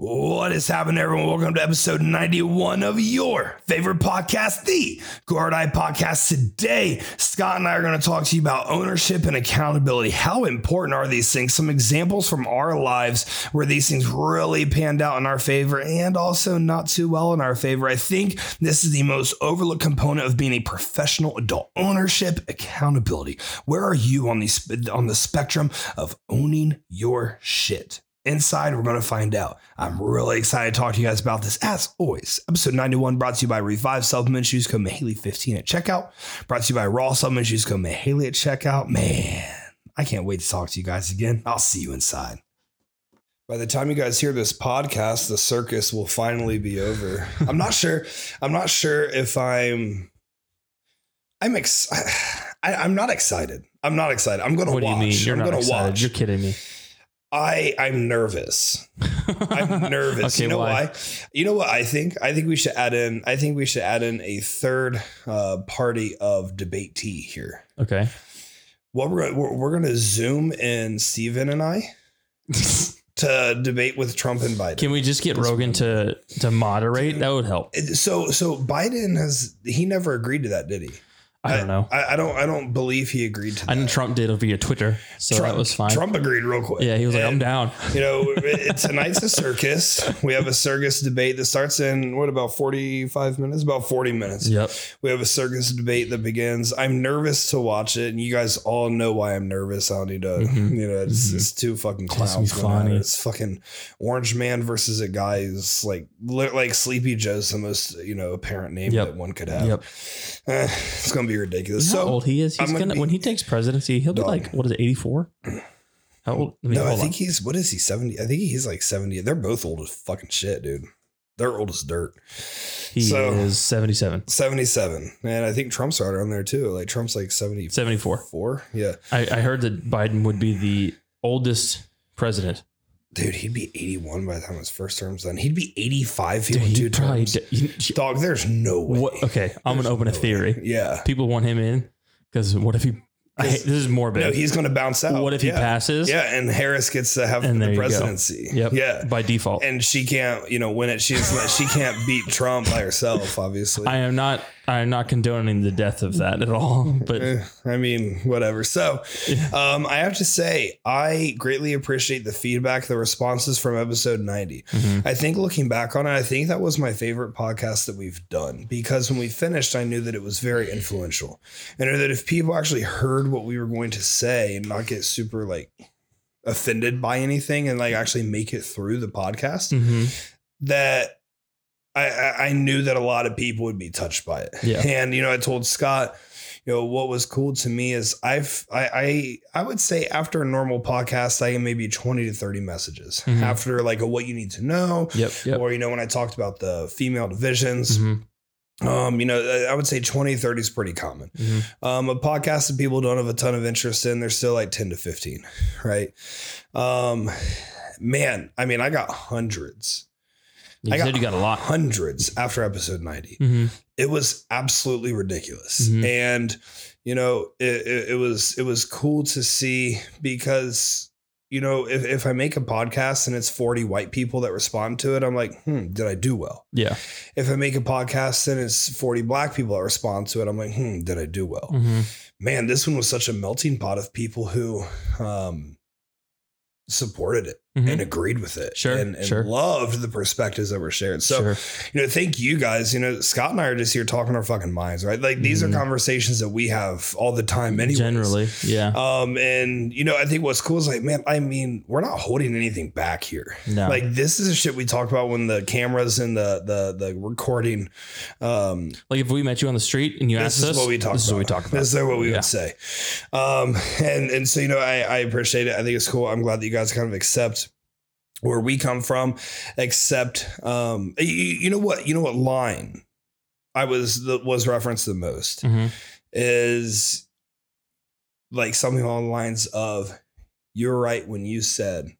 What is happening, everyone? Welcome to episode 91 of your favorite podcast, the Grow or Die Podcast. Today, Scott and I are going to talk to you about ownership and accountability. How important are these things? Some examples from our lives where these things really panned out in our favor and also not too well in our favor. I think this is the most overlooked component of being a professional adult ownership, accountability. Where are you on the, on the spectrum of owning your shit? Inside, we're going to find out. I'm really excited to talk to you guys about this. As always, episode 91 brought to you by Revive Supplements. Code Mihaly15 at checkout. Brought to you by Raw Supplement Shoes. Code Mihaly at checkout. Man, I can't wait to talk to you guys again. I'll see you inside. By the time you guys hear this podcast, the circus will finally be over. I'm not sure. I'm not sure if I'm. I'm ex. I, I'm not excited. I'm not excited. I'm going to watch. Do you mean? You're I'm not excited. watch. You're kidding me. I I'm nervous. I'm nervous. Okay, you know why? why? You know what I think? I think we should add in. I think we should add in a third uh, party of debate tea here. Okay. What we're gonna, we're, we're going to zoom in Steven and I to debate with Trump and Biden. Can we just get Rogan to to moderate? That would help. so so Biden has he never agreed to that, did he? I don't know. I, I don't I don't believe he agreed to that. I know Trump did it via Twitter, so Trump, that was fine. Trump agreed real quick. yeah, he was like, "I'm down." You know, tonight's a circus. We have a circus debate that starts in what about 45 minutes? About 40 minutes. Yep. We have a circus debate that begins. I'm nervous to watch it, and you guys all know why I'm nervous. I don't need to, Mhm. you know, it's, Mhm. it's two fucking clowns. be going at it. funny. It's fucking Orange Man versus a guy who's like, li- like Sleepy Joe's the most, you know, apparent name Yep. that one could have. Yep. Eh, it's gonna be ridiculous. You know how so old he is? He's I'm gonna gonna, be- when he takes presidency, he'll be like, what is it, 84? How old? Let me- no, I think on. he's what is he 70? I think he's like 70. They're both old as fucking shit, dude. They're old as dirt. he so- is 77. 77. And I think Trump's right on there too. Like Trump's like 74. Four? Yeah. I, I heard that Biden would be the oldest president. Dude, he'd be 81 by the time his first term's done. He'd be 85 if he Dude, went two terms. d- you- Dog, there's no way. what, okay, I'm There's gonna open a no way. theory. Yeah. People want him in because what if he? Hate, this is morbid. No, he's going to bounce out. what if he passes? Yeah, and Harris gets to have And the presidency. Yep. Yeah. By default. And she can't, you know, win it. She's she can't beat Trump by herself, obviously. I am not. I am not condoning the death of that at all. But Eh, I mean, whatever. So, um, I have to say, I greatly appreciate the feedback, the responses from episode 90. Mhm. I think looking back on it, I think that was my favorite podcast that we've done because when we finished, I knew that it was very influential. And that if people actually heard what we were going to say and not get super like offended by anything and like actually make it through the podcast, Mhm. that I, I knew that a lot of people would be touched by it. Yeah. And you know, I told Scott, you know, what was cool to me is I've I I, I would say after a normal podcast, I get maybe 20 to 30 messages. Mhm. After like a what you need to know. Yep. Yep. Or, you know, when I talked about the female divisions, Mhm. um, you know, I would say 20, 30 is pretty common. Mhm. Um, a podcast that people don't have a ton of interest in, they're still like 10 to 15, right? Um, man, I mean, I got hundreds You I said got you got a lot. hundreds after episode 90 Mhm. it was absolutely ridiculous Mhm. and you know it, it, it was it was cool to see because you know if, if i make a podcast and it's 40 white people that respond to it i'm like hmm did i do well Yeah. if i make a podcast and it's 40 black people that respond to it i'm like hmm did i do well Mhm. man this one was such a melting pot of people who um supported it Mhm. and agreed with it Sure, and, and sure. loved the perspectives that were shared so sure. you know, thank you guys. You know, Scott and I are just here talking our fucking minds, right? Like these Mhm. are conversations that we have all the time, anyway. Generally, yeah. Um, and you know, I think what's cool is like, man, I mean, we're not holding anything back here. No. Like this is the shit we talk about when the cameras and the the the recording. Um, like if we met you on the street and you asked us, what we talk this about. is what we talk about. This is what we Yeah. would say. Um, and and so you know, I I appreciate it. I think it's cool. I'm glad that you guys kind of accept where we come from, except um you, you know what you know what line I was the was referenced the most Mhm. is like something along the lines of you're right when you said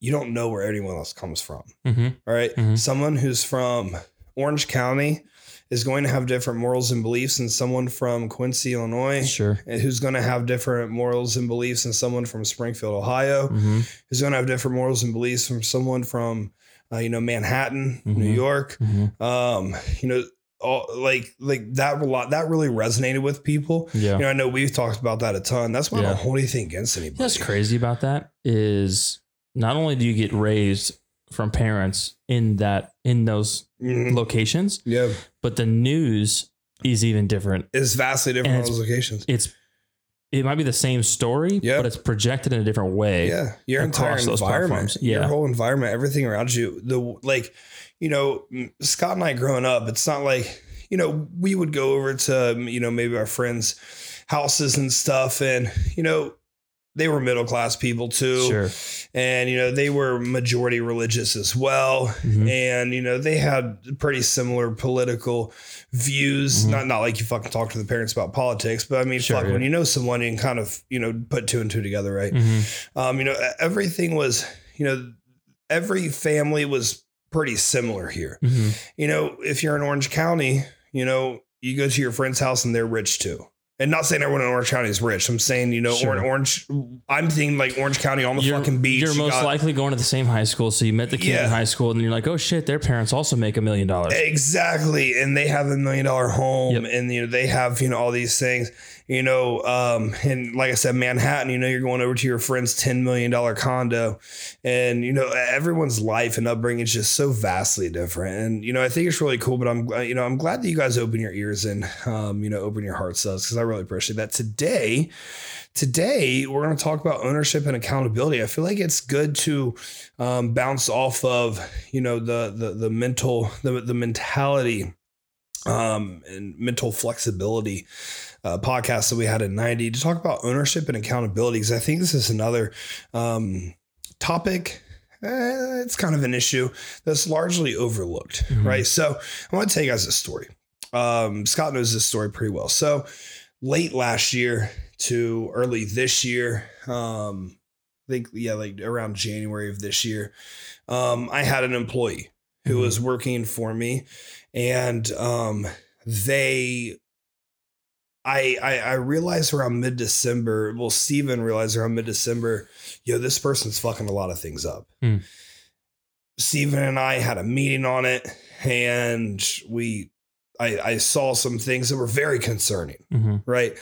you don't know where anyone else comes from. Mhm. All right? Mhm. Someone who's from Orange County is going to have different morals and beliefs than someone from Quincy, Illinois, Sure. and who's going to have different morals and beliefs than someone from Springfield, Ohio, hmm who's going to have different morals and beliefs from someone from, uh, you know, Manhattan, New Mhm. York. hmm Um, you know, all, like like that a lot that really resonated with people. Yeah. You know, I know we've talked about that a ton. That's why I don't hold anything against anybody. What's crazy about that is not only do you get raised from parents in that in those Mhm. locations, Yeah, but the news is even different. it's vastly different on those locations. It's it might be the same story, Yeah. but it's projected in a different way. Yeah, your entire environment. Yeah. your whole environment, everything around you. The like, you know, Scott and I growing up, it's not like you know we would go over to you know maybe our friends' houses and stuff, and you know they were middle class people too, Sure. and you know they were majority religious as well. Mhm. and you know they had pretty similar political views Mhm. not not like you fucking talk to the parents about politics but i mean Sure, fuck yeah. when you know someone you can kind of you know put two and two together right Mhm. um you know everything was you know every family was pretty similar here Mhm. you know if you're in orange county you know you go to your friend's house and they're rich too and not saying everyone in Orange County is rich. I'm saying, you know, Sure. Orange. I'm thinking like Orange County on the You're, fucking beach. you're You most got- likely going to the same high school, so you met the kid Yeah. in high school, and you're like, "Oh shit, their parents also make a million dollars." Exactly. And they have a million dollar home Yep. and you know they have, you know, all these things. You know, um, and like I said, Manhattan, you know, you're going over to your friend's ten million dollar condo. And, you know, everyone's life and upbringing is just so vastly different. And, you know, I think it's really cool, but I'm uh, you know, I'm glad that you guys open your ears and um, you know, open your hearts to us because I really appreciate that. Today, today we're going to talk about ownership and accountability. I feel like it's good to um, bounce off of you know the the the mental the the mentality um, and mental flexibility uh, podcast that we had in 90 to talk about ownership and accountability because I think this is another um, topic. eh, it's kind of an issue that's largely overlooked, Mhm. right? So I want to tell you guys a story. Um, Scott knows this story pretty well. So late last year to early this year, um, I think yeah, like around January of this year, um, I had an employee who Mhm. was working for me, and um, they. I, I I realized around mid December. Well, Steven realized around mid December, yo, this person's fucking a lot of things up. Hmm. Steven and I had a meeting on it, and we I, I saw some things that were very concerning Mhm. right?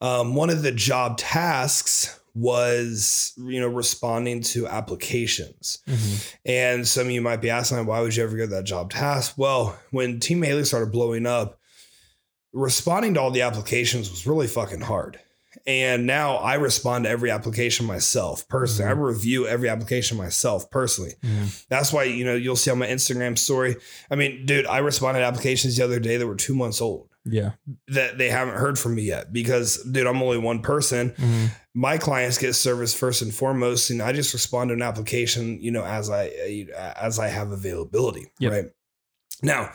Um, one of the job tasks was, you know, responding to applications. Mhm. And some of you might be asking, why would you ever get that job task? Well, when Team Haley started blowing up, responding to all the applications was really fucking hard. And now I respond to every application myself personally. I review every application myself personally. Mhm. That's why, you know, you'll see on my Instagram story. I mean, dude, I responded to applications the other day that were two months old Yeah. that they haven't heard from me yet because dude i'm only one person Mhm. my clients get service first and foremost and i just respond to an application you know as i as i have availability Yep. right now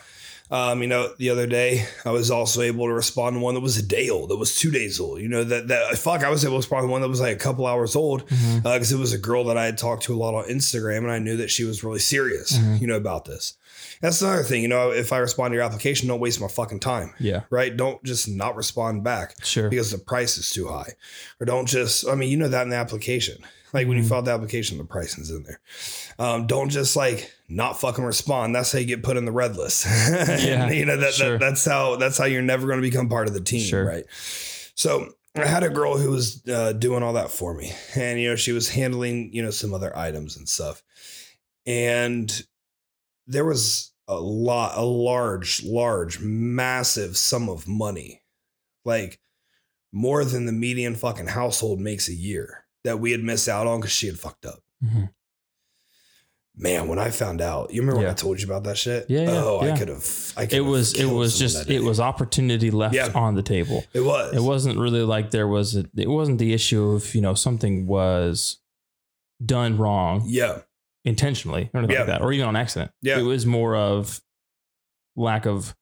um, you know, the other day I was also able to respond to one that was a day old, that was two days old. You know, that that fuck, I was able to respond to one that was like a couple hours old because it was a girl that I had talked to a lot on Instagram, and I knew that she was really serious, Mhm. you know, about this. That's another thing, you know, if I respond to your application, don't waste my fucking time, Yeah. right? Don't just not respond back Sure. because the price is too high. Or don't just, I mean, you know that in the application. Like when you Mhm. fill out the application, the pricing's in there. Um, don't just like not fucking respond. That's how you get put in the red list. Yeah, you know, that, sure. that that's how that's how you're never going to become part of the team. Sure. Right. So I had a girl who was uh, doing all that for me. And, you know, she was handling, you know, some other items and stuff. And there was a lot, a large, large, massive sum of money, like more than the median fucking household makes a year that we had missed out on because she had fucked up. Mhm. Man, when I found out, you remember when I told you about that shit? Yeah, yeah, oh, yeah. I could have. I It could've was. It was just. It was opportunity left Yeah. on the table. It was. It wasn't really like there was. A, it wasn't the issue of you know something was done wrong Yeah. intentionally or anything Yeah. like that, or even on accident. Yeah. It was more of lack of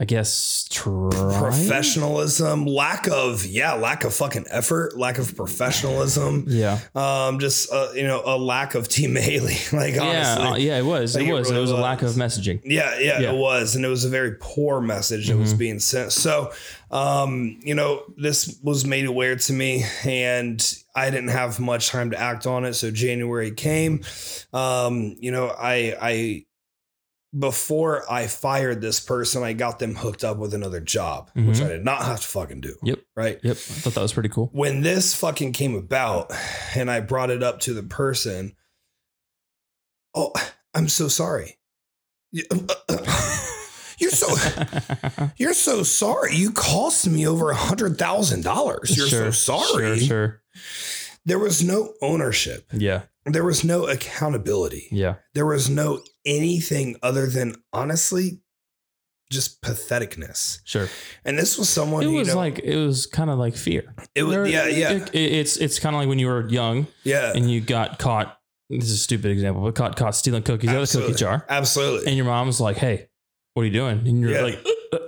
I guess try. professionalism, lack of yeah, lack of fucking effort, lack of professionalism, Yeah. um, just uh, you know a lack of team Haley. Like Yeah. honestly, uh, yeah. It was. Like, It it was. really it was a lack of messaging. Yeah, yeah, Yeah. it was, and it was a very poor message that was Mhm. being sent. So, um, you know, this was made aware to me, and I didn't have much time to act on it. So January came. Um, you know, I, I before I fired this person, I got them hooked up with another job, which Mhm. I did not have to fucking do. Yep. Right. Yep. I thought that was pretty cool. When this fucking came about, and I brought it up to the person. Oh, I'm so sorry. You- You're so you're so sorry. You cost me over a hundred thousand dollars. You're Sure, so sorry. Sure. Sure. There was no ownership. Yeah. There was no accountability. Yeah. There was no anything other than honestly just patheticness. Sure. And this was someone It you was know, like it was kind of like fear. it was There- yeah, yeah, it- it's it's kind of like when you were young yeah. and you got caught. This is a stupid example, but caught caught stealing cookies out of the cookie jar, Absolutely. and your mom's like, "Hey, what are you doing?" And you're Yeah. like, "Uh,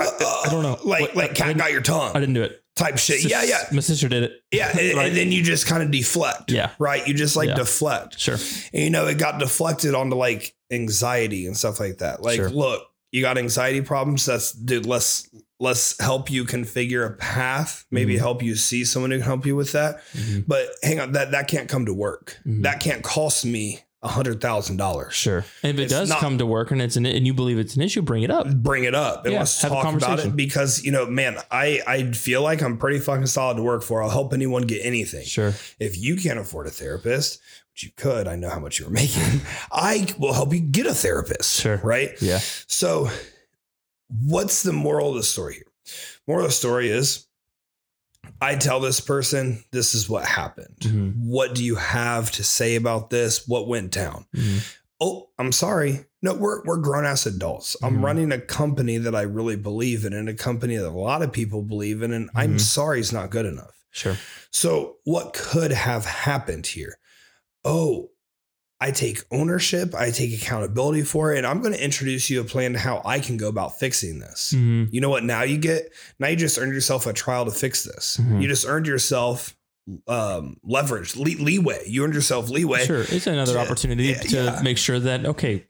I, I don't know. Like What- like I cat got your tongue. I didn't do it." Type shit. Sis- Yeah, yeah. My sister did it. Yeah. And, Right. and then you just kind of deflect. Yeah. Right. You just like Yeah. deflect. Sure. And, you know, it got deflected onto like anxiety and stuff like that. Like, Sure. look, you got anxiety problems. That's dude, let's let's help you configure a path, maybe Mhm. help you see someone who can help you with that. Mhm. But hang on, that that can't come to work. Mhm. That can't cost me hundred thousand dollars. Sure. And if it It's does not- come to work and it's an and you believe it's an issue, bring it up. Bring it up and Yeah, let's have a talk about conversation. it because you know, man, I I feel like I'm pretty fucking solid to work for. I'll help anyone get anything. Sure. If you can't afford a therapist, which you could, I know how much you were making. I will help you get a therapist. Sure. Right. Yeah. So, what's the moral of the story here? Moral of the story is I tell this person, this is what happened. Mhm. What do you have to say about this? What went down? Mhm. Oh, I'm sorry. No, we're, we're grown ass adults. I'm Mhm. running a company that I really believe in and a company that a lot of people believe in. And I'm Mhm. sorry it's not good enough. Sure. So, what could have happened here? Oh, I take ownership, I take accountability for it, and I'm going to introduce you a plan to how I can go about fixing this. Mhm. You know what? Now you get, now you just earned yourself a trial to fix this. Mhm. You just earned yourself um, leverage, lee- leeway. You earned yourself leeway. Sure. It's another to- opportunity yeah, to yeah. make sure that okay,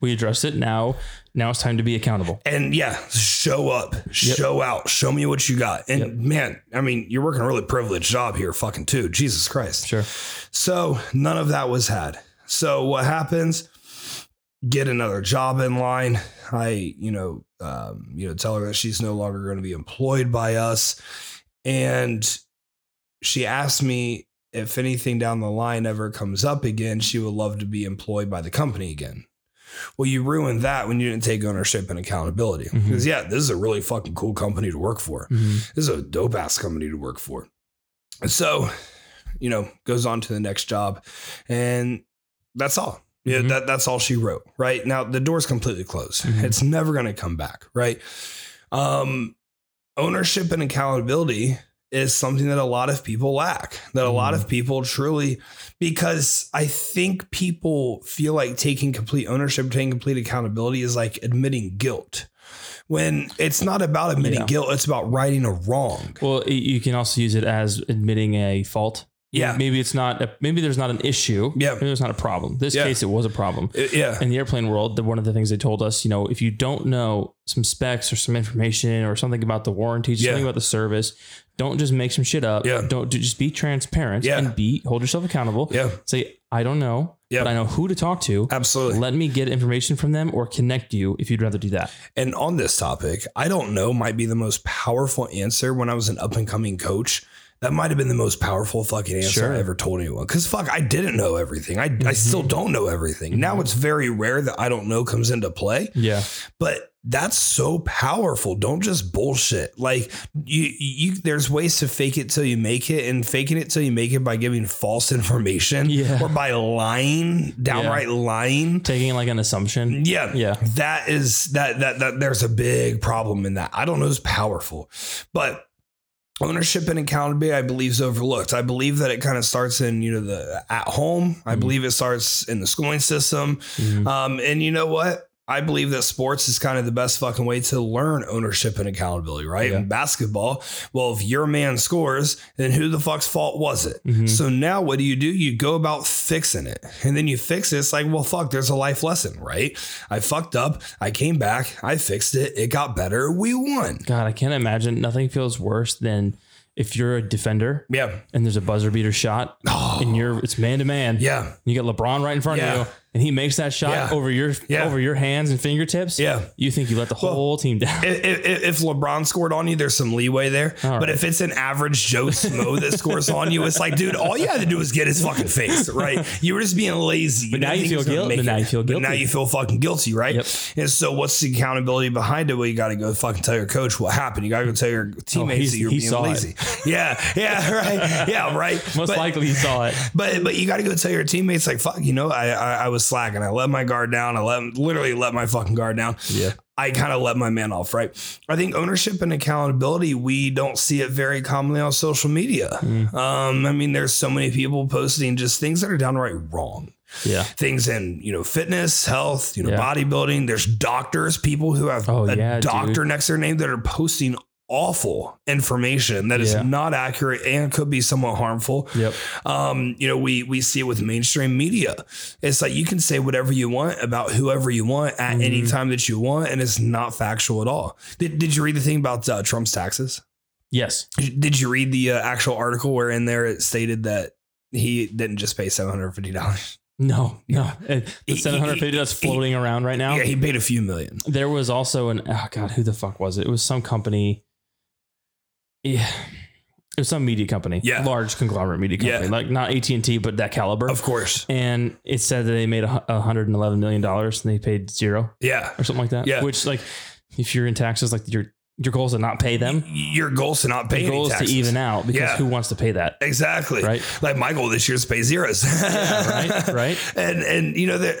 we address it now. Now it's time to be accountable. And yeah, show up, show out, show me what you got. And Yep. man, I mean, you're working a really privileged job here, fucking too. Jesus Christ. Sure. So none of that was had. So what happens? Get another job in line. I, you know, um, you know, tell her that she's no longer going to be employed by us, and she asked me if anything down the line ever comes up again, she would love to be employed by the company again. Well, you ruined that when you didn't take ownership and accountability. Because yeah, this is a really fucking cool company to work for Mhm. this is a dope ass company to work for. And so, you know, goes on to the next job, and that's all. Yeah, Mhm. that, that's all she wrote. Right now, the door's completely closed. Mhm. It's never going to come back. Right. Um, ownership and accountability is something that a lot of people lack. That a lot Mhm. of people truly, because I think people feel like taking complete ownership, taking complete accountability is like admitting guilt. When it's not about admitting Yeah. guilt, it's about righting a wrong. Well, you can also use it as admitting a fault. Yeah. Maybe it's not. A, maybe there's not an issue. Yeah. Maybe there's not a problem. This Yeah. case, it was a problem. It- yeah. in the airplane world, the, one of the things they told us, you know, if you don't know some specs or some information or something about the warranty, Yeah. something about the service, don't just make some shit up. Yeah. Don't do, just be transparent Yeah. and be hold yourself accountable. Yeah. Say, I don't know, Yeah. but I know who to talk to. Absolutely. Let me get information from them or connect you if you'd rather do that. And on this topic, I don't know might be the most powerful answer when I was an up and coming coach. That might have been the most powerful fucking answer Sure. I ever told anyone. Cause fuck, I didn't know everything. I, I still Mm-hmm. don't know everything. Now it's very rare that I don't know comes into play, Yeah. but that's so powerful. Don't just bullshit. Like you, you, there's ways to fake it till you make it and faking it till you make it by giving false information Yeah. or by lying, downright lying. Taking like an assumption. Yeah. Yeah. That is that that that there's a big problem in that. I don't know it's powerful. But ownership and accountability I believe is overlooked. I believe that it kind of starts in, you know, the at home. I Mhm. believe it starts in the schooling system. Mhm. Um, and you know what? I believe that sports is kind of the best fucking way to learn ownership and accountability, right? Yeah. In basketball, well, if your man scores, then who the fuck's fault was it? Mhm. So now what do you do? You go about fixing it. And then you fix it. It's like, well, fuck, there's a life lesson, right? I fucked up. I came back. I fixed it. It got better. We won. God, I can't imagine. Nothing feels worse than if you're a defender Yeah. and there's a buzzer beater shot Oh, and you're it's man to man. yeah. You got LeBron right in front Yeah. of you, and he makes that shot Yeah. over your Yeah. over your hands and fingertips. Yeah. You think you let the whole team down. If, if, if LeBron scored on you, there's some leeway there. All but right. if it's an average Joe Smo that scores on you, it's like, dude, all you had to do was get his fucking face, right? You were just being lazy. But now you feel he guilt- but now you feel But now guilty. you feel fucking guilty, right? Yep. And so, what's the accountability behind it? Well, you got to go fucking tell your coach what happened. You got to go tell your oh, teammates he's- that you're being saw it. lazy. Yeah, yeah, right. Yeah, right. Most But- likely he saw it. but but you got to go tell your teammates like fuck, you know, I, I I was slacking. And I let my guard down. I let literally let my fucking guard down. Yeah. I kind of let my man off, right? I think ownership and accountability, we don't see it very commonly on social media. Mm. Um, I mean, there's so many people posting just things that are downright wrong. Yeah. Things in, you know, fitness, health, you know, Yeah. bodybuilding. There's doctors, people who have Oh, a yeah, doctor dude. next to their name that are posting awful information that is Yeah. not accurate and could be somewhat harmful. Yep. Um, you know, we we see it with mainstream media. It's like you can say whatever you want about whoever you want at any Mhm. time that you want, and it's not factual at all. Did, did you read the thing about uh, Trump's taxes? Yes. Did you read the uh, actual article where in there it stated that he didn't just pay seven hundred fifty dollars? No. No. He- The 750 that's floating around right now. Yeah, he paid a few million. There was also an oh god, who the fuck was it? It was some company. Yeah, it was some media company. Yeah. large conglomerate media company, Yeah. like not AT and T, but that caliber. Of course. and it said that they made a hundred and eleven million dollars, and they paid zero Yeah. or something like that. Yeah. which like if you're in taxes, like your your goal is to not pay them. Your goal is to not pay Your any goal is to even out because Yeah. who wants to pay that? Exactly. Right. Like my goal this year is to pay zeros. right, right. And and you know that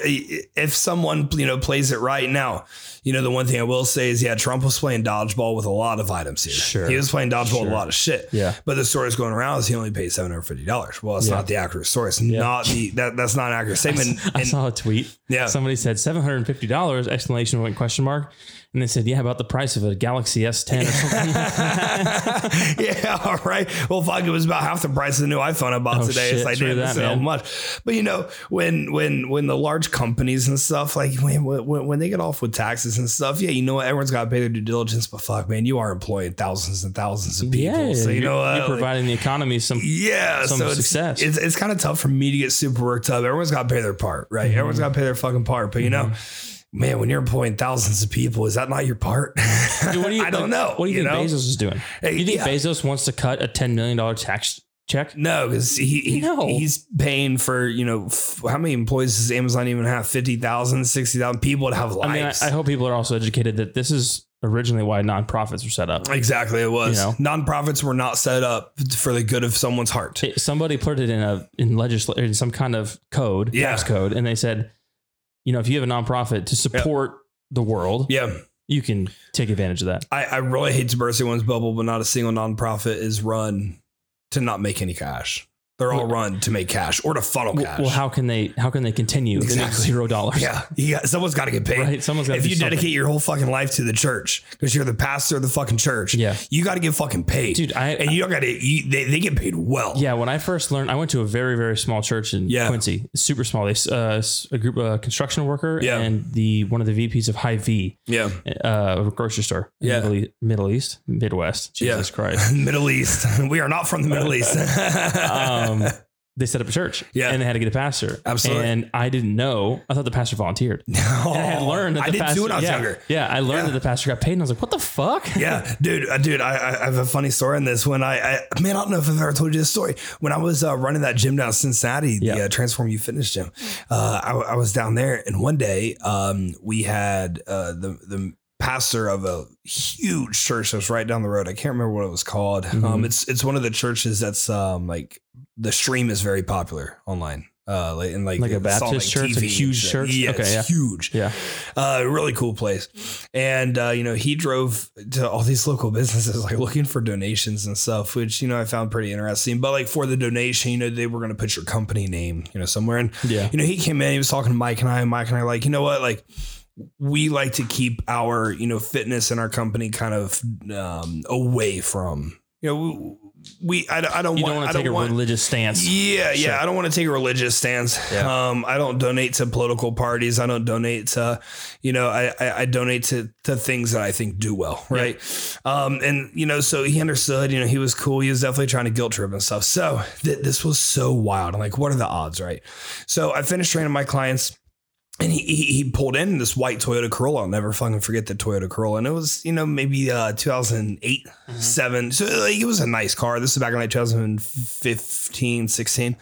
if someone you know plays it right now, you know the one thing I will say is yeah, Trump was playing dodgeball with a lot of items here. Sure. He was playing dodgeball with a lot of shit. Yeah. But the story is going around is he only paid seven hundred fifty dollars. Well, it's Yeah. not the accurate story. It's Yeah. not the that that's not an accurate statement. I And- saw a tweet. yeah. Somebody said seven hundred fifty dollars! Exclamation point question mark. And they said, "Yeah, about the price of a Galaxy S10 or something." yeah, all right. Well, fuck, it was about half the price of the new iPhone I bought Oh, today. shit, it's like, true damn, that, that's so much. But you know, when when when the large companies and stuff, like when, when when they get off with taxes and stuff, yeah, you know what? Everyone's got to pay their due diligence. But fuck, man, you are employing thousands and thousands of people. yeah, so you know what? you're Like, providing the economy some. yeah, some so success. It's, it's kind of tough for me to get super worked up. Everyone's got to pay their part, right? Mm-hmm. Everyone's got to pay their fucking part. But you know, man, when you're employing thousands of people, is that not your part? Dude, what do you, I don't know. What do you, think know? Bezos is doing? You think yeah. Bezos wants to cut a ten million dollar tax check? No, because he, he No. he's paying for you know f- how many employees does Amazon even have? 50,000, 60,000 people to have I mean, I, lives. I hope people are also educated that this is originally why nonprofits were set up. exactly, it was. You know? Nonprofits were not set up for the good of someone's heart. It- somebody put it in a in legislation in some kind of code, Yeah. tax code, and they said, you know, if you have a nonprofit to support the world, yeah, you can take advantage of that. I, I really hate to burst anyone's bubble, but not a single nonprofit is run to not make any cash. They're all run to make cash or to funnel cash. well, how can they how can they continue? Exactly. zero dollars. yeah, you got, someone's got to get paid. Right. Someone's got if you dedicate your whole fucking life to the church because you're the pastor of the fucking church, Yeah. you got to get fucking paid, Dude, I- and you don't got to. They, they get paid well. Yeah, when I first learned, I went to a very very small church in Yeah. Quincy, super small. They uh, a group a construction worker Yeah. and the one of the VPs of Hy-Vee, yeah. uh, a grocery store. in Yeah. Middle East, Middle East, Midwest. Jesus Yeah. Christ. Middle East. We are not from the Middle East. Um, they set up a church, Yeah. and they had to get a pastor. Absolutely. And I didn't know. I thought the pastor volunteered. And I had learned that I the did pastor, too when I was yeah, younger. Yeah, I learned Yeah. that the pastor got paid, and I was like, "What the fuck?" Yeah, dude, uh, dude, I, I have a funny story on this. When I, I, man, I don't know if I've ever told you this story. When I was uh, running that gym down in Cincinnati, the Yeah. uh, Transform You Fitness Gym, uh, I, I was down there, and one day, um, we had uh, the the pastor of a huge church that was right down the road. I can't remember what it was called. Mhm. Um, it's it's one of the churches that's um like the stream is very popular online. Uh, like, and like Like a Baptist church, TV and huge church? Yeah, Okay, it's yeah. huge Yeah. uh, really cool place. And, uh, you know, he drove to all these local businesses, like looking for donations and stuff, which, you know, I found pretty interesting. But like for the donation, you know, they were going to put your company name, you know, somewhere. And, Yeah. you know, he came in, he was talking to Mike and I, and Mike and I, like, you know what, like, we like to keep our you know fitness and our company kind of um, away from you know we I, I don't You want don't want to take a want religious stance. yeah, Sure. yeah. I don't want to take a religious stance. Yeah. Um, I don't donate to political parties. I don't donate to, you know, I, I, I donate to to things that I think do well, right? Um, and you know, so he understood. You know, he was cool. He was definitely trying to guilt trip and stuff. So th- this was so wild. I'm like, what are the odds, right? So I finished training my clients. And he, he pulled in this white Toyota Corolla. I'll never fucking forget the Toyota Corolla. And it was, you know, maybe uh 2008, Mm-hmm. seven. So like, it was a nice car. This is back in like 2015, 16.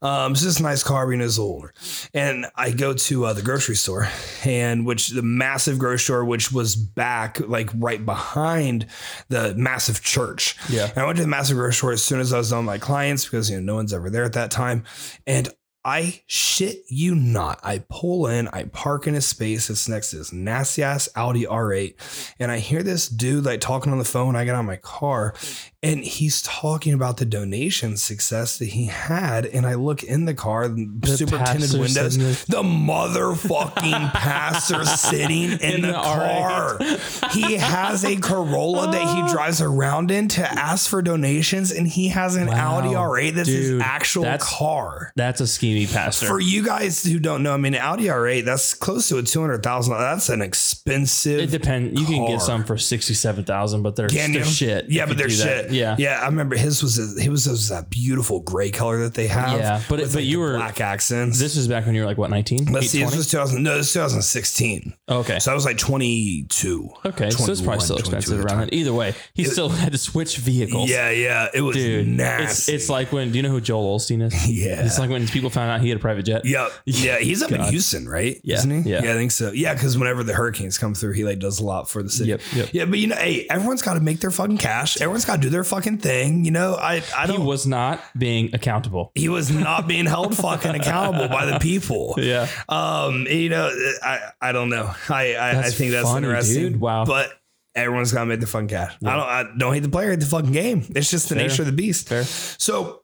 Um, so a nice car being as older. And I go to uh, the grocery store, and which the massive grocery store, which was back like right behind the massive church. Yeah. And I went to the massive grocery store as soon as I was done with my clients because you know no one's ever there at that time. And I shit you not. I pull in, I park in a space that's next to this nasty ass Audi R8, and I hear this dude like talking on the phone. I get out of my car, and he's talking about the donation success that he had. And I look in the car, The super tinted windows, the motherfucking pastor sitting in, In the, the car. R8. he has a Corolla that he oh. drives around in to ask for donations, and he has an Wow. Audi R8 that's his Dude, actual that's- car. That's a schemy pastor. For you guys who don't know, I mean, Audi R8, that's close to a two hundred thousand. That's an expensive. it depends. You can get some for sixty-seven thousand, but they're, they're shit. Yeah, but they're do that. shit. Yeah, yeah. I remember his was a, his was that beautiful gray color that they have. Yeah, but- with, but you were- black accents. This is back when you were like what nineteen? Let's see, this was 2000. No, this was 2016. okay. So I was like 22. Okay, so it's probably still expensive around that. Either way, he still had to switch vehicles. Yeah, yeah. It was dude, it's nasty. it's like when do you know who Joel Osteen is? yeah. It's like when people found out he had a private jet. Yep. Yeah, he's up in God. Houston, right? Yeah, Isn't he? yeah. I think so. Yeah, because whenever the hurricanes come through, he like does a lot for the city. Yep, yep. Yeah, but you know, hey, everyone's got to make their fucking cash. Everyone's got to do their fucking thing. You know, I I don't. He was not being accountable. He was not being held fucking accountable by the people. Yeah. Um, you know, I I don't know. I I, I think that's funny, interesting. dude. Wow. But everyone's got to make the fun cash. Yeah. I don't I don't hate the player, hate the fucking game. It's just the Fair. nature of the beast. Fair. So,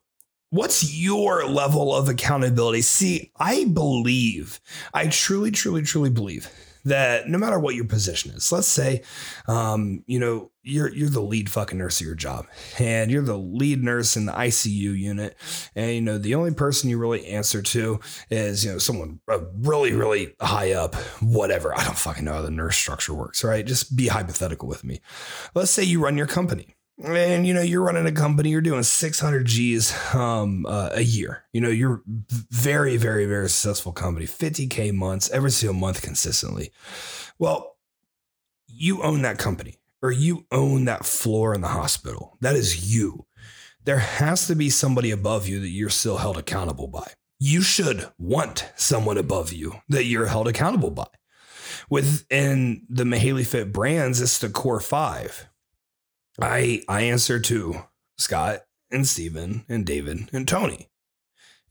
what's your level of accountability? See, I believe, I truly, truly, truly believe that no matter what your position is, let's say, um, you know, you're you're the lead fucking nurse of your job, and you're the lead nurse in the ICU unit, and you know the only person you really answer to is you know someone really, really high up, whatever. I don't fucking know how the nurse structure works, right? Just be hypothetical with me. Let's say you run your company and you know you're running a company you're doing 600 g's um, uh, a year. You know you're very very very successful company 50k months every single month consistently. Well you own that company or you own that floor in the hospital. That is you. There has to be somebody above you that you're still held accountable by. You should want someone above you that you're held accountable by. Within the Mihaly Fit brands it's the core five I I answer to Scott and Steven and David and Tony.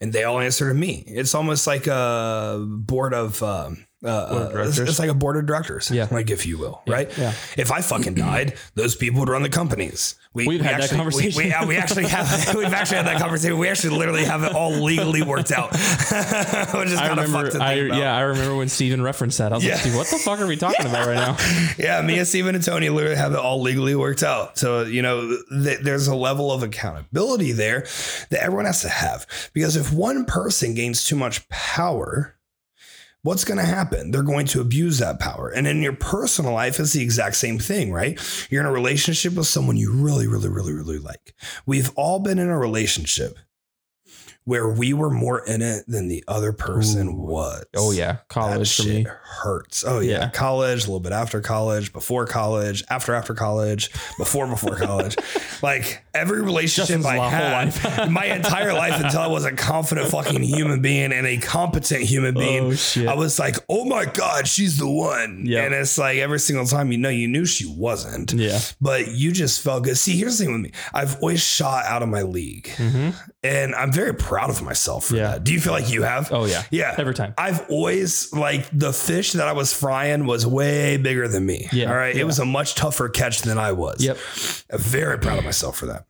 And they all answer to me. It's almost like a board of um, uh, uh, it's, it's like a board of directors, Yeah. like if you will, Yeah, right? yeah. If I fucking died, those people would run the companies. We, We've we had that actually, conversation. We, we, we actually have. We've actually had that conversation. We actually literally have it all legally worked out, which is I remember. I, yeah, I remember when Steven referenced that. I was Yeah. like, what the fuck are we talking about right now? yeah, me and Steven and Tony literally have it all legally worked out. So, you know, th- there's a level of accountability there that everyone has to have. Because if one person gains too much power, what's going to happen? They're going to abuse that power. And in your personal life, it's the exact same thing, right? You're in a relationship with someone you really, really, really, really like. We've all been in a relationship where we were more in it than the other person Ooh. was. Oh yeah, That college for shit me. hurts. Oh yeah. Yeah. college, a little bit after college, before college, after after college, before before college. Like every relationship Justin's I had, my entire life until I was a confident fucking human being and a competent human being. Oh. I was like, oh my god, she's the one. Yeah. And it's like every single time you know you knew she wasn't, yeah. but you just felt good. See, here's the thing with me: I've always shot out of my league, hmm and I'm very proud of myself for Yeah. that. Do you feel like you have? Oh yeah. Yeah. Every time. I've always like the fish that I was frying was way bigger than me. Yeah, All right. yeah. It was a much tougher catch than I was. Yep. Very proud of myself for that.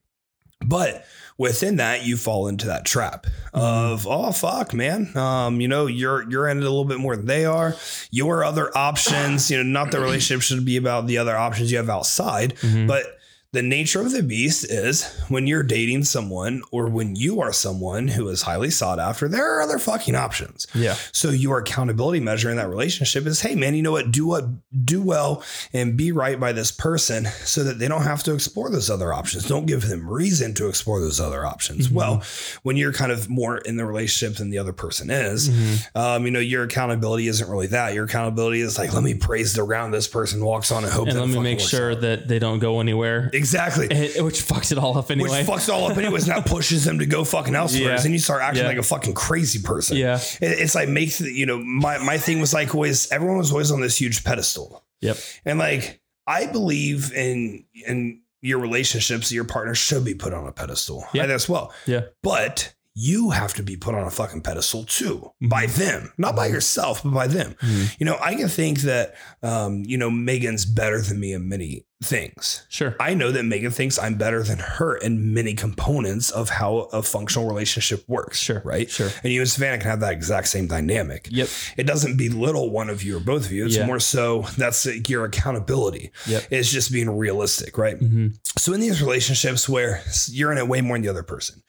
But within that you fall into that trap of oh fuck man um you know you're you're in it a little bit more than they are your other options you know not the relationship should be about the other options you have outside Mhm. but the nature of the beast is when you're dating someone or when you are someone who is highly sought after there are other fucking options yeah. so your accountability measure in that relationship is, hey man, you know what? Do what do well and be right by this person so that they don't have to explore those other options. Don't give them reason to explore those other options. Mhm. Well, when you're kind of more in the relationship than the other person is, Mhm. um, you know, your accountability isn't really that. Your accountability is like, let me praise the ground this person walks on and hope And that let me make sure that they don't go anywhere, Exactly. Eh, which fucks it all up anyway. Which fucks it all up anyways, and that pushes them to go fucking elsewhere. Yeah. And you start acting Yeah. like a fucking crazy person. yeah. It- It's like makes you know my my thing was like always everyone was always on this huge pedestal. Yep. And like I believe in in your relationships, your partner should be put on a pedestal. Yeah. As well. Yeah. But you have to be put on a fucking pedestal too Mhm. by them, not by yourself, but by them. Mhm. You know, I can think that, um, you know, Megan's better than me in many things. Sure. I know that Megan thinks I'm better than her in many components of how a functional relationship works. Sure. Right. Sure. And you and Savannah can have that exact same dynamic. Yep. It doesn't belittle one of you or both of you. It's Yeah. more so that's your accountability. Yep. It's just being realistic, right? hmm So in these relationships where you're in it way more than the other person,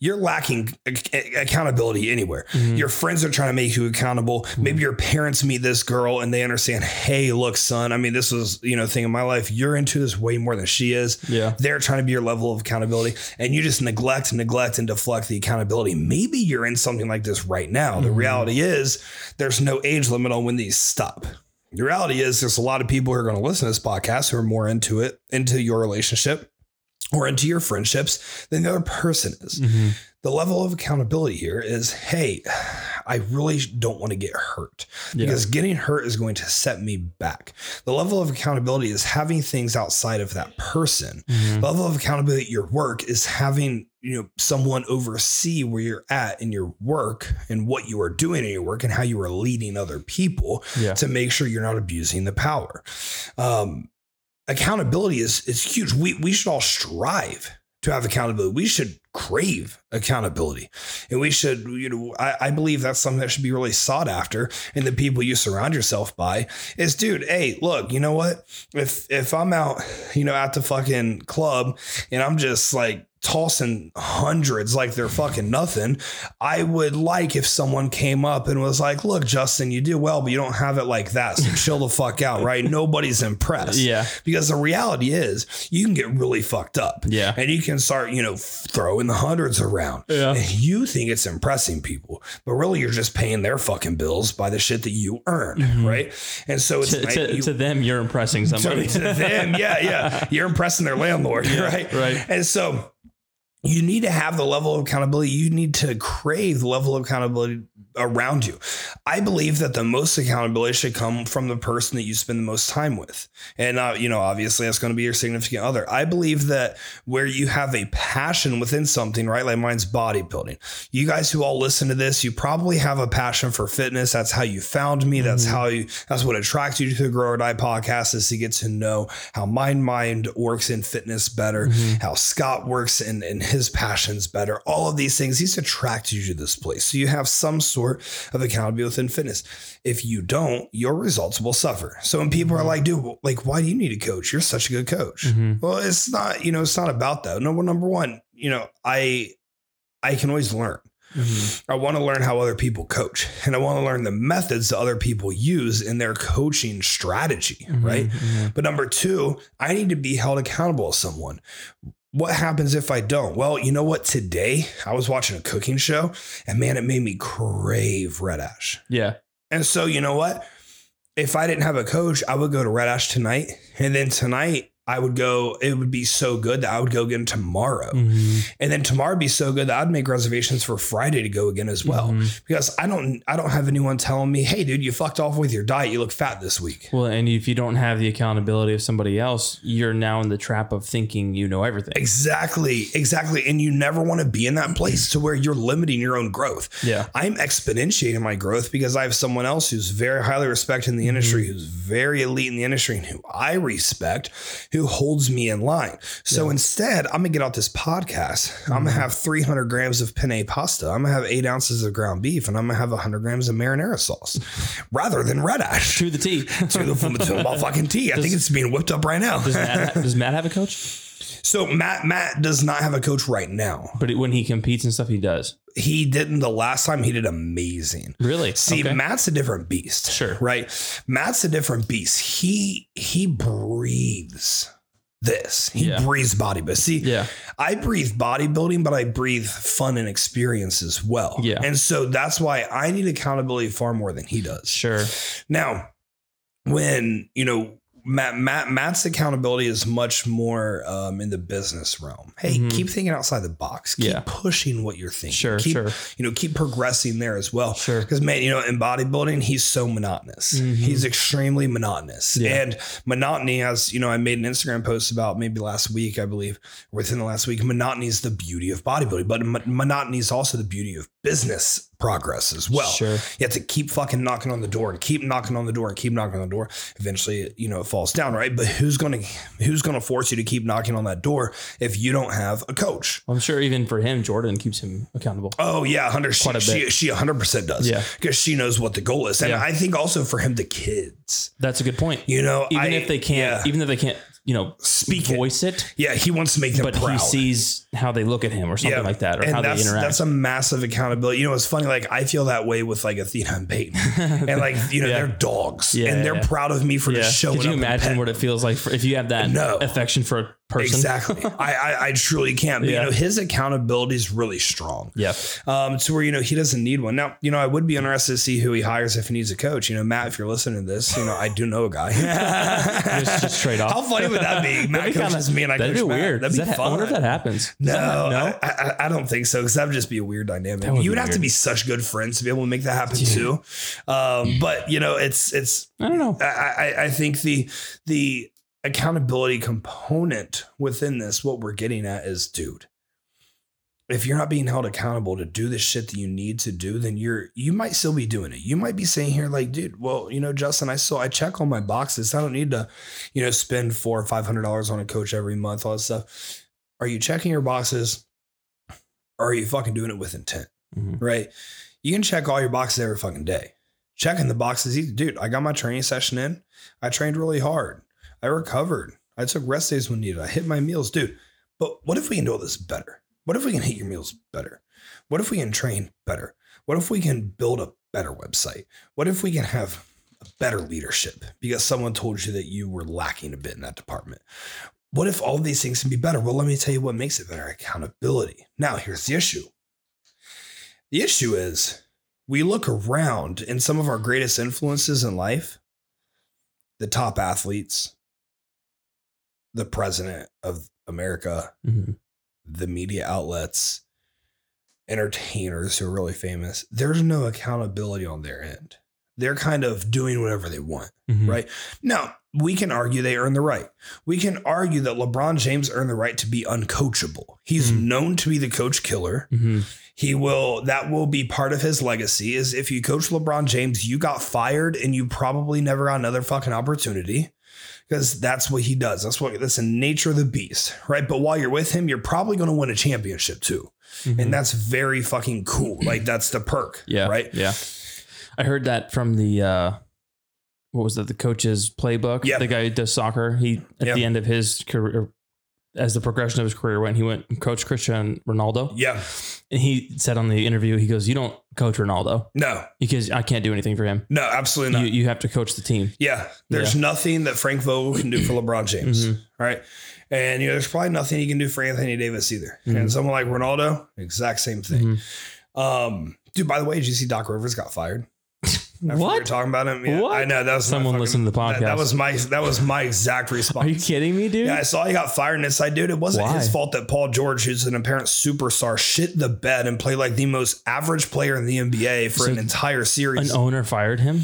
you're lacking ac- accountability anywhere. Mhm. Your friends are trying to make you accountable. Maybe your parents meet this girl and they understand, hey, look, son, I mean, this was, you know, thing in my life. You're into this way more than she is. Yeah. They're trying to be your level of accountability, and you just neglect, neglect, and deflect the accountability. Maybe you're in something like this right now. The Mhm. reality is there's no age limit on when these stop. The reality is there's a lot of people who are going to listen to this podcast who are more into it, into your relationship or into your friendships than the other person is. hmm The level of accountability here is, hey, I really don't want to get hurt Yeah. because getting hurt is going to set me back. The level of accountability is having things outside of that person. Mhm. The level of accountability at your work is having you know someone oversee where you're at in your work and what you are doing in your work and how you are leading other people Yeah. to make sure you're not abusing the power. Um, accountability is is huge. We we should all strive to have accountability. We should crave accountability, and we should you know I, I believe that's something that should be really sought after. And the people you surround yourself by is, dude. Hey, look, you know what? If if I'm out, you know, at the fucking club and I'm just like tossing hundreds like they're fucking nothing. I would like if someone came up and was like, look, Justin, you do well, but you don't have it like that. So chill the fuck out, right? Nobody's impressed. Yeah. Because the reality is you can get really fucked up. Yeah. And you can start, you know, throwing the hundreds around. Yeah. And you think it's impressing people, but really you're just paying their fucking bills by the shit that you earn, Mhm. right? And so it's To, like to, you- to them, you're impressing somebody. to, to them, yeah, yeah. You're impressing their landlord, right? right. And so you need to have the level of accountability. You need to crave the level of accountability around you. I believe that the most accountability should come from the person that you spend the most time with. And, uh, you know, obviously that's going to be your significant other. I believe that where you have a passion within something, right? Like mine's bodybuilding. You guys who all listen to this, you probably have a passion for fitness. That's how you found me. That's Mhm. how you, that's what attracts you to the Grow or Die podcast is to get to know how my mind works in fitness better Mhm. how Scott works and, and his passions better. All of these things, these attract you to this place. So you have some sort of accountability within fitness. If you don't, your results will suffer. So when people are like, dude, like, why do you need a coach? You're such a good coach. Mhm. Well, it's not, you know, it's not about that. Number number one, you know, I I can always learn. Mhm. I want to learn how other people coach and I want to learn the methods that other people use in their coaching strategy, right? Mhm. But number two, I need to be held accountable as someone. What happens if I don't? Well, you know what? Today I was watching a cooking show and man, it made me crave red ash. Yeah. And so, you know what? If I didn't have a coach, I would go to red ash tonight. And then tonight, I would go, it would be so good that I would go again tomorrow. Mhm. And then tomorrow would be so good that I'd make reservations for Friday to go again as well. Mhm. Because I don't I don't have anyone telling me, hey dude, you fucked off with your diet. You look fat this week. Well, and if you don't have the accountability of somebody else, you're now in the trap of thinking you know everything. Exactly, exactly. And you never want to be in that place to where you're limiting your own growth. Yeah. I'm exponentiating my growth because I have someone else who's very highly respected in the industry, who's very elite in the industry, and who I respect, who holds me in line. So instead, I'm gonna get out this podcast. I'm gonna Mhm. have 300 grams of penne pasta. I'm gonna have eight ounces of ground beef, and I'm gonna have 100 grams of marinara sauce, rather than red ash. To the tea, to the, from the motherfucking tea. I think it's being whipped up right now. Does Matt, does Matt have a coach? So Matt Matt does not have a coach right now. But when he competes and stuff, he does. He didn't the last time. He did amazing. Really? See, Okay. Matt's a different beast. Sure. Right? Matt's a different beast. He he breathes this. He Yeah. breathes bodybuilding. See, Yeah. I breathe bodybuilding, but I breathe fun and experience as well. Yeah. And so that's why I need accountability far more than he does. Sure. Now, when you know Matt, Matt Matt's accountability is much more um, in the business realm. Hey, Mhm. keep thinking outside the box. Keep Yeah. pushing what you're thinking. Sure. keep, sure. You know, keep progressing there as well. Sure. Because man, you know, in bodybuilding, he's so monotonous. Mhm. He's extremely monotonous. Yeah. And monotony, as you know, I made an Instagram post about maybe last week, I believe, within the last week. Monotony is the beauty of bodybuilding, but mon- monotony is also the beauty of business progress as well. Sure. You have to keep fucking knocking on the door and keep knocking on the door and keep knocking on the door. Eventually, you know, it falls down, right? But who's gonna who's gonna force you to keep knocking on that door if you don't have a coach? I'm sure even for him, Jordan keeps him accountable. Oh yeah, hundred. Quite a She, bit. she hundred percent does. Yeah. because she knows what the goal is, and Yeah. I think also for him, the kids. That's a good point. You know, Even I- if they can't, yeah, even if they can't, you know, Speak it. voice it, yeah, he wants to make them but proud. he sees how they look at him or something like that, or and how they interact. That's a massive accountability. You know, it's funny. Like I feel that way with like Athena and Peyton, and like you know Yeah. they're dogs, Yeah, and they're yeah. proud of me for yeah. just showing Could you imagine what it feels like for, if you have that No. affection for a person? Exactly. I, I I truly can't. But Yeah. you know, his accountability is really strong. Yeah. Um, to where you know he doesn't need one. Now, you know, I would be interested to see who he hires if he needs a coach. You know, Matt, if you're listening to this, you know, I do know a guy. Just, just straight off. How funny would that be? Matt That'd be coaches kinda- me and I That'd coach be Matt. weird. That'd be that, fun. I wonder if that happens. Does No, that- no. I, I, I don't think so because that would just be a weird dynamic. Would You would have to be such good friends to be able to make that happen too. Um, but you know, it's it's I don't know. I, I, I think the the accountability component within this, what we're getting at is, dude, if you're not being held accountable to do the shit that you need to do, then you're you might still be doing it. You might be saying here, like, dude, well, you know, Justin, I still I check all my boxes. I don't need to, you know, spend four or five hundred dollars on a coach every month, all that stuff. Are you checking your boxes? Or are you fucking doing it with intent? Mhm. right? You can check all your boxes every fucking day. Checking the boxes, dude. I got my training session in. I trained really hard. I recovered. I took rest days when needed. I hit my meals, dude. But what if we can do all this better? What if we can hit your meals better? What if we can train better? What if we can build a better website? What if we can have a better leadership because someone told you that you were lacking a bit in that department? What if all these things can be better? Well, let me tell you what makes it better accountability. Now, here's the issue the issue is we look around and some of our greatest influences in life, the top athletes, the president of America, Mhm. the media outlets, entertainers who are really famous, there's no accountability on their end. They're kind of doing whatever they want. Mhm. Right. Now, we can argue they earn the right. We can argue that LeBron James earned the right to be uncoachable. He's Mhm. known to be the coach killer. Mhm. He will, that will be part of his legacy is if you coach LeBron James, you got fired and you probably never got another fucking opportunity because that's what he does. That's what, that's the nature of the beast. Right. But while you're with him, you're probably going to win a championship too. Mhm. And that's very fucking cool. Like that's the perk. Yeah. Right. Yeah. I heard that from the uh what was that, the coach's playbook? Yeah. The guy who does soccer. He at Yeah. the end of his career as the progression of his career went, he went and coached Cristiano Ronaldo. Yeah. And he said on the interview, he goes, You don't coach Ronaldo No, because I can't do anything for him. no, absolutely not. You you have to coach the team. Yeah, there's nothing that Frank Vogel can do for LeBron James. Mhm. Right. And you know, there's probably nothing he can do for Anthony Davis either. Mhm. And someone like Ronaldo, exact same thing. Mhm. Um, dude, by the way, did you see Doc Rivers got fired? After We were What? talking about him. Yeah, What? I know that was Someone fucking- listened to the that- That, podcast. was my that was my exact response. Are you kidding me, dude? Yeah, I saw he got fired, and it's like, dude, it wasn't Why? his fault that Paul George, who's an apparent superstar, shit the bed and played like the most average player in the NBA for So an entire series. An owner fired him.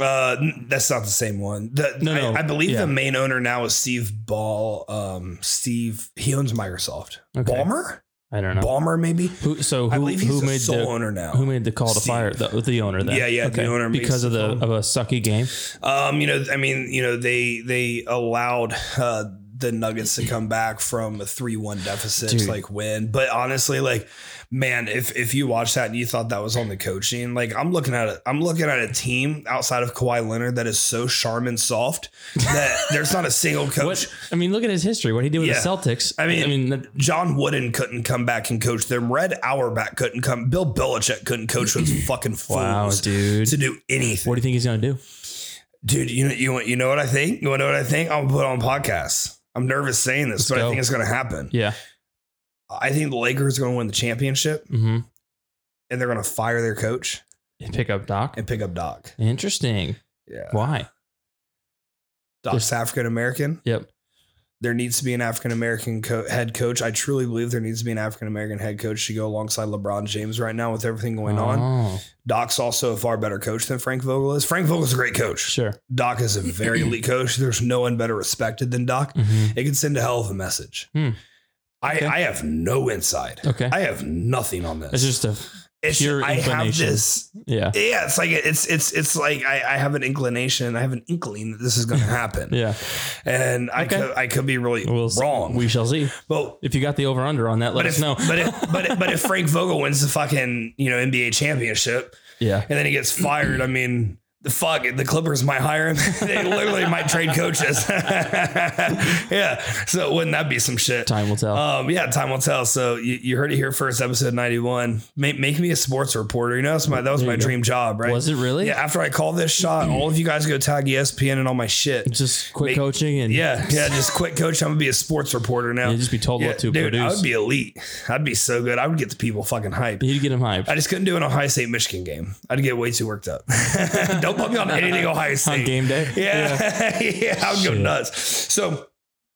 Uh, that's not the same one. The, No, I, no, I believe yeah. the main owner now is Steve Ball. Um, Steve, he owns Microsoft. Okay. Ballmer, I don't know. Ballmer, maybe. Who, so I who, believe he's who made sole the owner now. who made the call to Steve. fire the, the owner then? Yeah, yeah, the owner because of the the of a sucky game. Um, you know, I mean, you know, they they allowed uh, the Nuggets to come back from a three one deficit Dude. like win. But honestly, like man, if if you watch that and you thought that was on the coaching, like I'm looking at it, I'm looking at a team outside of Kawhi Leonard that is so Charmin soft that there's not a single coach. What I mean, look at his history. What he did with Yeah. the Celtics. I mean- I mean, that- John Wooden couldn't come back and coach them. Red Auerbach couldn't come. Bill Belichick couldn't coach those fucking fools wow, dude. to do anything. What do you think he's gonna do? Dude, you know, you want you know what I think? You want to know what I think? I'm gonna put on podcasts. I'm nervous saying this, Let's but I think it's gonna happen. Yeah. I think the Lakers are gonna win the championship Mm-hmm. and they're gonna fire their coach and Pick up Doc. and pick up Doc. Interesting. Yeah. Why? Doc's African American. Yep. There needs to be an African American co- head coach. I truly believe there needs to be an African American head coach to go alongside LeBron James right now with everything going on. Oh, Doc's also a far better coach than Frank Vogel is. Frank Vogel's a great coach. sure. Doc is a very elite coach. There's no one better respected than Doc. Mhm. It can send a hell of a message. Hmm. I, Okay. I have no insight. Okay. I have nothing on this. It's just a It's- pure I have this. yeah. Yeah, it's like it's it's it's like I, I have an inclination. I have an inkling that this is going to happen. Yeah. and I Okay. could I could be really We'll see. wrong. We shall see. But If you got the over under on that, let but us know. but if but if, but if Frank Vogel wins the fucking you know NBA championship yeah. and then he gets fired, I mean. Fuck, the Clippers might hire him. they literally might trade coaches. yeah. So wouldn't that be some shit? Time will tell. Um, yeah, time will tell. So you, you heard it here first, episode ninety one. Make, make me a sports reporter. You know, that's my that was There my go. dream job, right? Was it really? Yeah. After I call this shot, all of you guys go tag ESPN and all my shit. Just quit Make- coaching and Yeah, yeah. Just quit, coach. I'm gonna be a sports reporter now. you just be told Yeah, what to dude, I would be elite. I'd be so good. I would get the people fucking hype. You'd get them hyped I just couldn't do an Ohio State Michigan game. I'd get way too worked up. Don't put me on anything Ohio State on game day. yeah, yeah, I would go nuts. So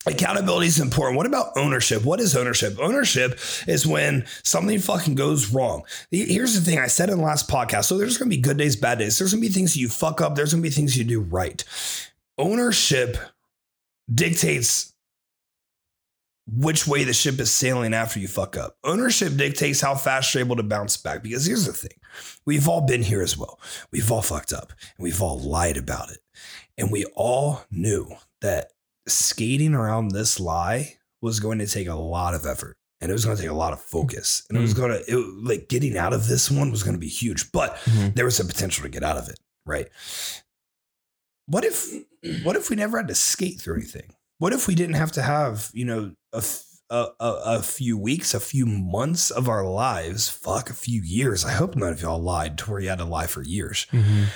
accountability is important. What about ownership? What is ownership? Ownership is when something fucking goes wrong. Here's the thing I said in the last podcast. So there's going to be good days, bad days. There's going to be things you fuck up. There's going to be things you do right. Ownership dictates which way the ship is sailing after you fuck up. Ownership dictates how fast you're able to bounce back. Because here's the thing we've all been here as well. We've all fucked up and we've all lied about it. And we all knew that skating around this lie was going to take a lot of effort and it was going to take a lot of focus. And it was going to, it, like, getting out of this one was going to be huge, but Mhm. there was a potential to get out of it, right? What if, what if we never had to skate through anything? What if we didn't have to have, you know, a, f- a, a, few weeks, a few months of our lives, fuck, a few years. I hope none of y'all lied to where you had to lie for years Mhm.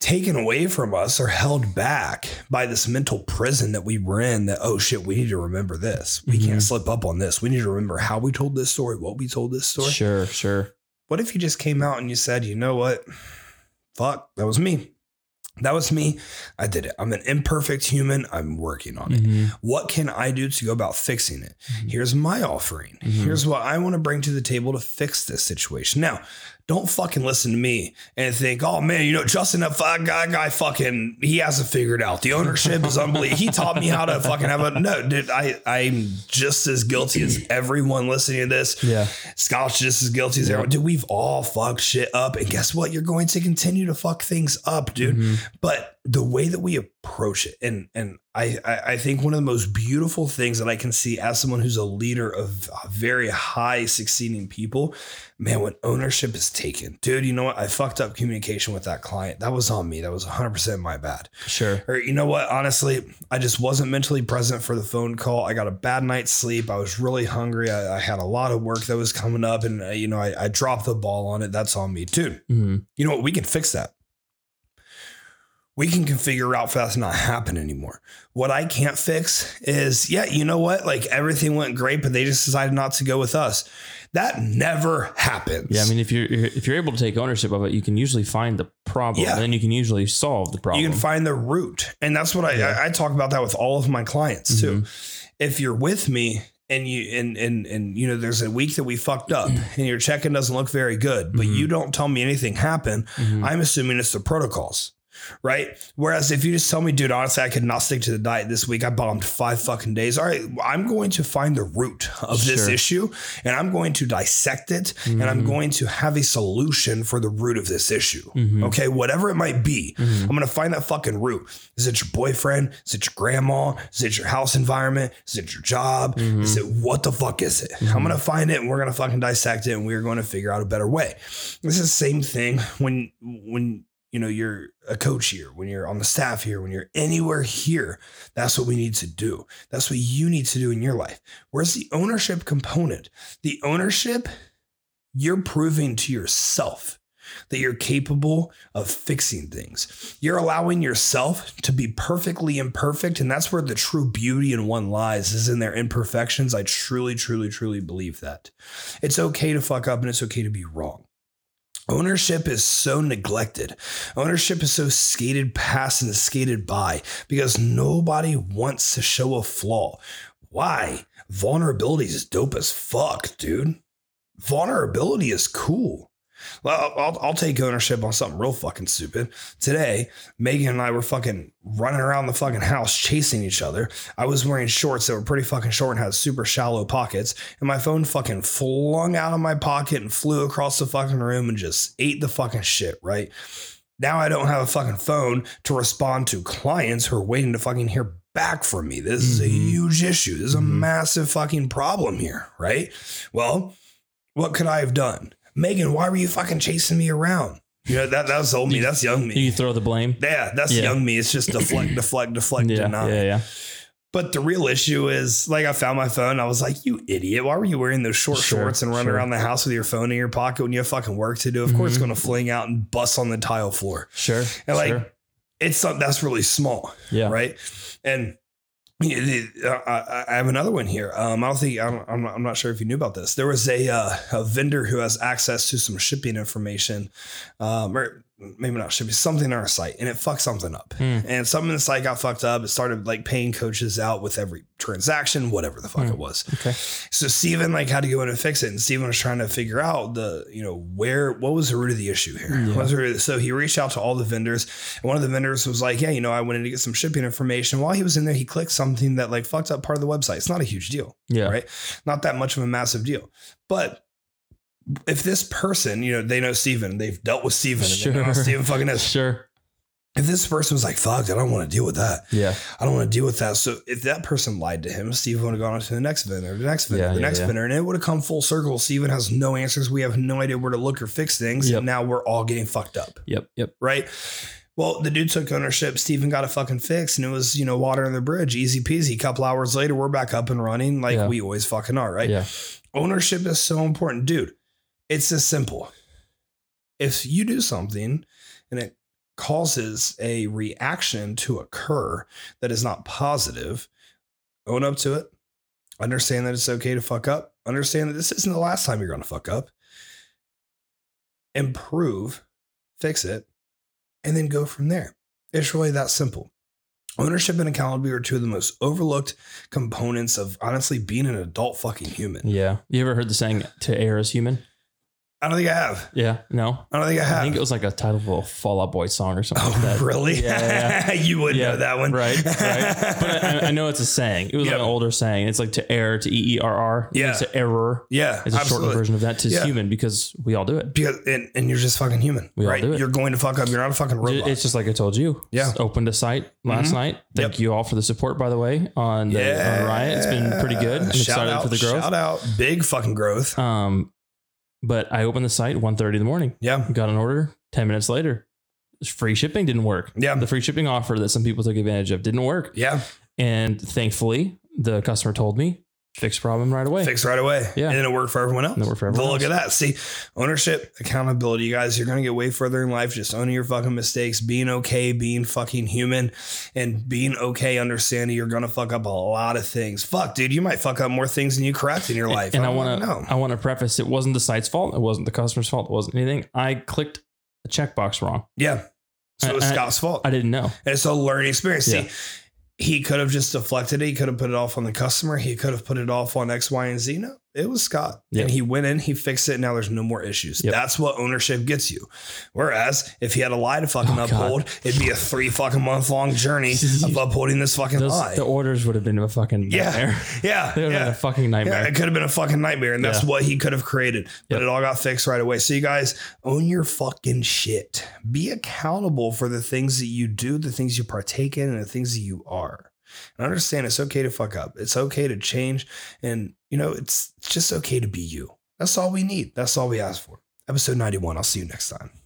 taken away from us or held back by this mental prison that we were in that oh shit we need to remember this we Mhm. can't slip up on this we need to remember how we told this story what we told this story Sure, sure. what if you just came out and you said you know what fuck that was me that was me i did it i'm an imperfect human i'm working on it Mhm. what can i do to go about fixing it Mhm. here's my offering Mhm. here's what i want to bring to the table to fix this situation now don't fucking listen to me and think, oh man, you know, Justin, that fuck guy, guy fucking, he has it figured out. The ownership is unbelievable. He taught me how to fucking have a, no, dude, I, I'm just as guilty as everyone listening to this. Yeah. Scott's just as guilty as everyone. Dude, we've all fucked shit up. And guess what? You're going to continue to fuck things up, dude. Mhm. But the way that we approach it, and and I, I I think one of the most beautiful things that I can see as someone who's a leader of very high succeeding people, man, when ownership is taken, dude, you know what? I fucked up communication with that client. That was on me. That was 100% my bad. Sure. Or you know what? Honestly, I just wasn't mentally present for the phone call. I got a bad night's sleep. I was really hungry. I, I had a lot of work that was coming up, and uh, you know, I, I dropped the ball on it. That's on me, dude. Mhm. You know what? We can fix that. We can configure route for that to not happen anymore. What I can't fix is, yeah, you know what? Like everything went great, but they just decided not to go with us. That never happens. Yeah, I mean, if you're if you're able to take ownership of it, you can usually find the problem, Yeah. and then you can usually solve the problem. you can find the root. And that's what I, Yeah. I, I talk about that with all of my clients too. Mhm. If you're with me and you and and and you know there's a week that we fucked up and your check-in doesn't look very good, but Mhm. you don't tell me anything happened, Mhm. I'm assuming it's the protocols. Right? Whereas if you just tell me, dude, honestly, I could not stick to the diet this week. I bombed five fucking days. All right, I'm going to find the root of this Sure. issue and I'm going to dissect it and I'm Mhm. going to have a solution for the root of this issue. Mhm. Okay, whatever it might be, Mhm. I'm gonna find that fucking root. Is it your boyfriend? Is it your grandma? Is it your house environment? Is it your job? Mhm. Is it what the fuck is it? I'm gonna find it and we're gonna fucking dissect it and we're going to figure out a better way. This is the same thing when when you know you're a coach here, when you're on the staff here, when you're anywhere here. That's what we need to do. That's what you need to do in your life. Where's the ownership component? The ownership, you're proving to yourself that you're capable of fixing things. You're allowing yourself to be perfectly imperfect. And that's where the true beauty in one lies, is in their imperfections. I truly, truly, truly believe that. It's okay to fuck up and it's okay to be wrong. Ownership is so neglected. Ownership is so skated past and skated by because nobody wants to show a flaw. Why? Vulnerability is dope as fuck, dude. Vulnerability is cool. Well, I'll, I'll take ownership on something real fucking stupid. Today, Megan and I were fucking running around the fucking house chasing each other. I was wearing shorts that were pretty fucking short and had super shallow pockets, and my phone fucking flung out of my pocket and flew across the fucking room and just ate the fucking shit, right? Now I don't have a fucking phone to respond to clients who are waiting to fucking hear back from me. This is a Mhm. huge issue. This is a Mhm. massive fucking problem here, right? Well, what could I have done? Megan, why were you fucking chasing me around? You know, that that's old me. You- That's young me. You throw the blame. yeah, that's Yeah. young me. It's just deflect, deflect, deflect, Yeah, deny. yeah, yeah. But the real issue is like I found my phone. I was like, you idiot. Why were you wearing those short Sure, shorts and running sure. around the house with your phone in your pocket when you have fucking work to do? Of course, it's Mhm. going to fling out and bust on the tile floor. Sure. And like, sure. it's something that's really small yeah. right? And you know, the- uh, I I have another one here. Um, I don't think I'm, not, I'm not sure if you knew about this. There was a uh, a vendor who has access to some shipping information, um, or maybe not shipping, something on our site, and it fucked something up. Hmm. And something in the site got fucked up. It started like paying coaches out with every transaction, whatever the fuck Hmm. it was. Okay. So Steven like had to go in and fix it. And Steven was trying to figure out the, you know, where what was the root of the issue here? Yeah. The so he reached out to all the vendors. And one of the vendors was like, Yeah, you know, I went in to get some shipping information. While he was in there, he clicked something that like fucked up part of the website. It's not a huge deal, Yeah. right? Not that much of a massive deal. But if this person, you know, they know Steven, they've dealt with Steven, and they know how Sure. Steven fucking is. Sure. If this person was like, fuck, I don't want to deal with that. Yeah. I don't want to deal with that. So if that person lied to him, Steve would have gone on to the next vendor, the next vendor, Yeah, the yeah, next yeah. vendor, and it would have come full circle. Steven has no answers. We have no idea where to look or fix things. Yep. And now we're all getting fucked up. Yep. Yep. Right. Well, the dude took ownership. Steven got a fucking fix, and it was, you know, water on the bridge. Easy peasy. A couple hours later, we're back up and running like we always fucking are. Right. Yeah. Ownership is so important. Dude, it's this simple. If you do something and it causes a reaction to occur that is not positive, own up to it. Understand that it's okay to fuck up. Understand that this isn't the last time you're going to fuck up. Improve, fix it, and then go from there. It's really that simple. Ownership and accountability are two of the most overlooked components of honestly being an adult fucking human. Yeah. You ever heard the saying "to err is human"? I don't think I have. Yeah. No. I don't think I have. I think it was like a title of a Fall Out Boy song or something oh, like that. really? Yeah, you would Yeah, know that one. Right. Right. But I, I know it's a saying. It was Yep. like an older saying. It's like to err, to E E R R. Yeah. It's to error. yeah, It's a absolutely. shortened version of that to Yeah. human because we all do it. Because, and, and you're just fucking human, We all right? do it. You're going to fuck up. You're not a fucking robot. It's just like I told you. Yeah. Just opened a site last Mhm. night. Thank Yep. you all for the support, by the way, on the on Riot. It's been pretty good. I'm Shout excited out, for the growth. Shout out, big fucking growth. Um, but I opened the site 1.30 in the morning. Yeah, Got an order. Ten minutes later, free shipping didn't work. yeah, The free shipping offer that some people took advantage of didn't work. yeah. And thankfully, the customer told me fix problem right away. Fix right away. Yeah. and then it worked for everyone else. And it worked for But everyone look at that. See, ownership, accountability. You guys, you're gonna get way further in life just owning your fucking mistakes, being okay, being fucking human, and being okay, understanding you're gonna fuck up a lot of things. Fuck, dude, you might fuck up more things than you correct in your life. And I want to. I want to preface it wasn't the site's fault. It wasn't the customer's fault. It wasn't anything. I clicked a checkbox wrong. Yeah. So it was I- Scott's fault. I didn't know. And it's a learning experience. Yeah. See, he could have just deflected it. He could have put it off on the customer. He could have put it off on X, Y, and Z. No, it was Scott. Yep. And he went in, he fixed it. Now there's no more issues. Yep. That's what ownership gets you. Whereas if he had a lie to fucking Oh, God. uphold, it'd be a three fucking month long journey of upholding this fucking Those, lie. the orders would have been a fucking Yeah. nightmare. yeah. They would have been Yeah. a fucking Yeah, nightmare. it could have been a fucking nightmare, and that's Yeah. what he could have created. But Yep. it all got fixed right away. So you guys own your fucking shit. Be accountable for the things that you do, the things you partake in, and the things that you are. And understand it's okay to fuck up. It's okay to change, and you know it's just okay to be you. That's all we need. That's all we ask for. Episode ninety one. I'll see you next time.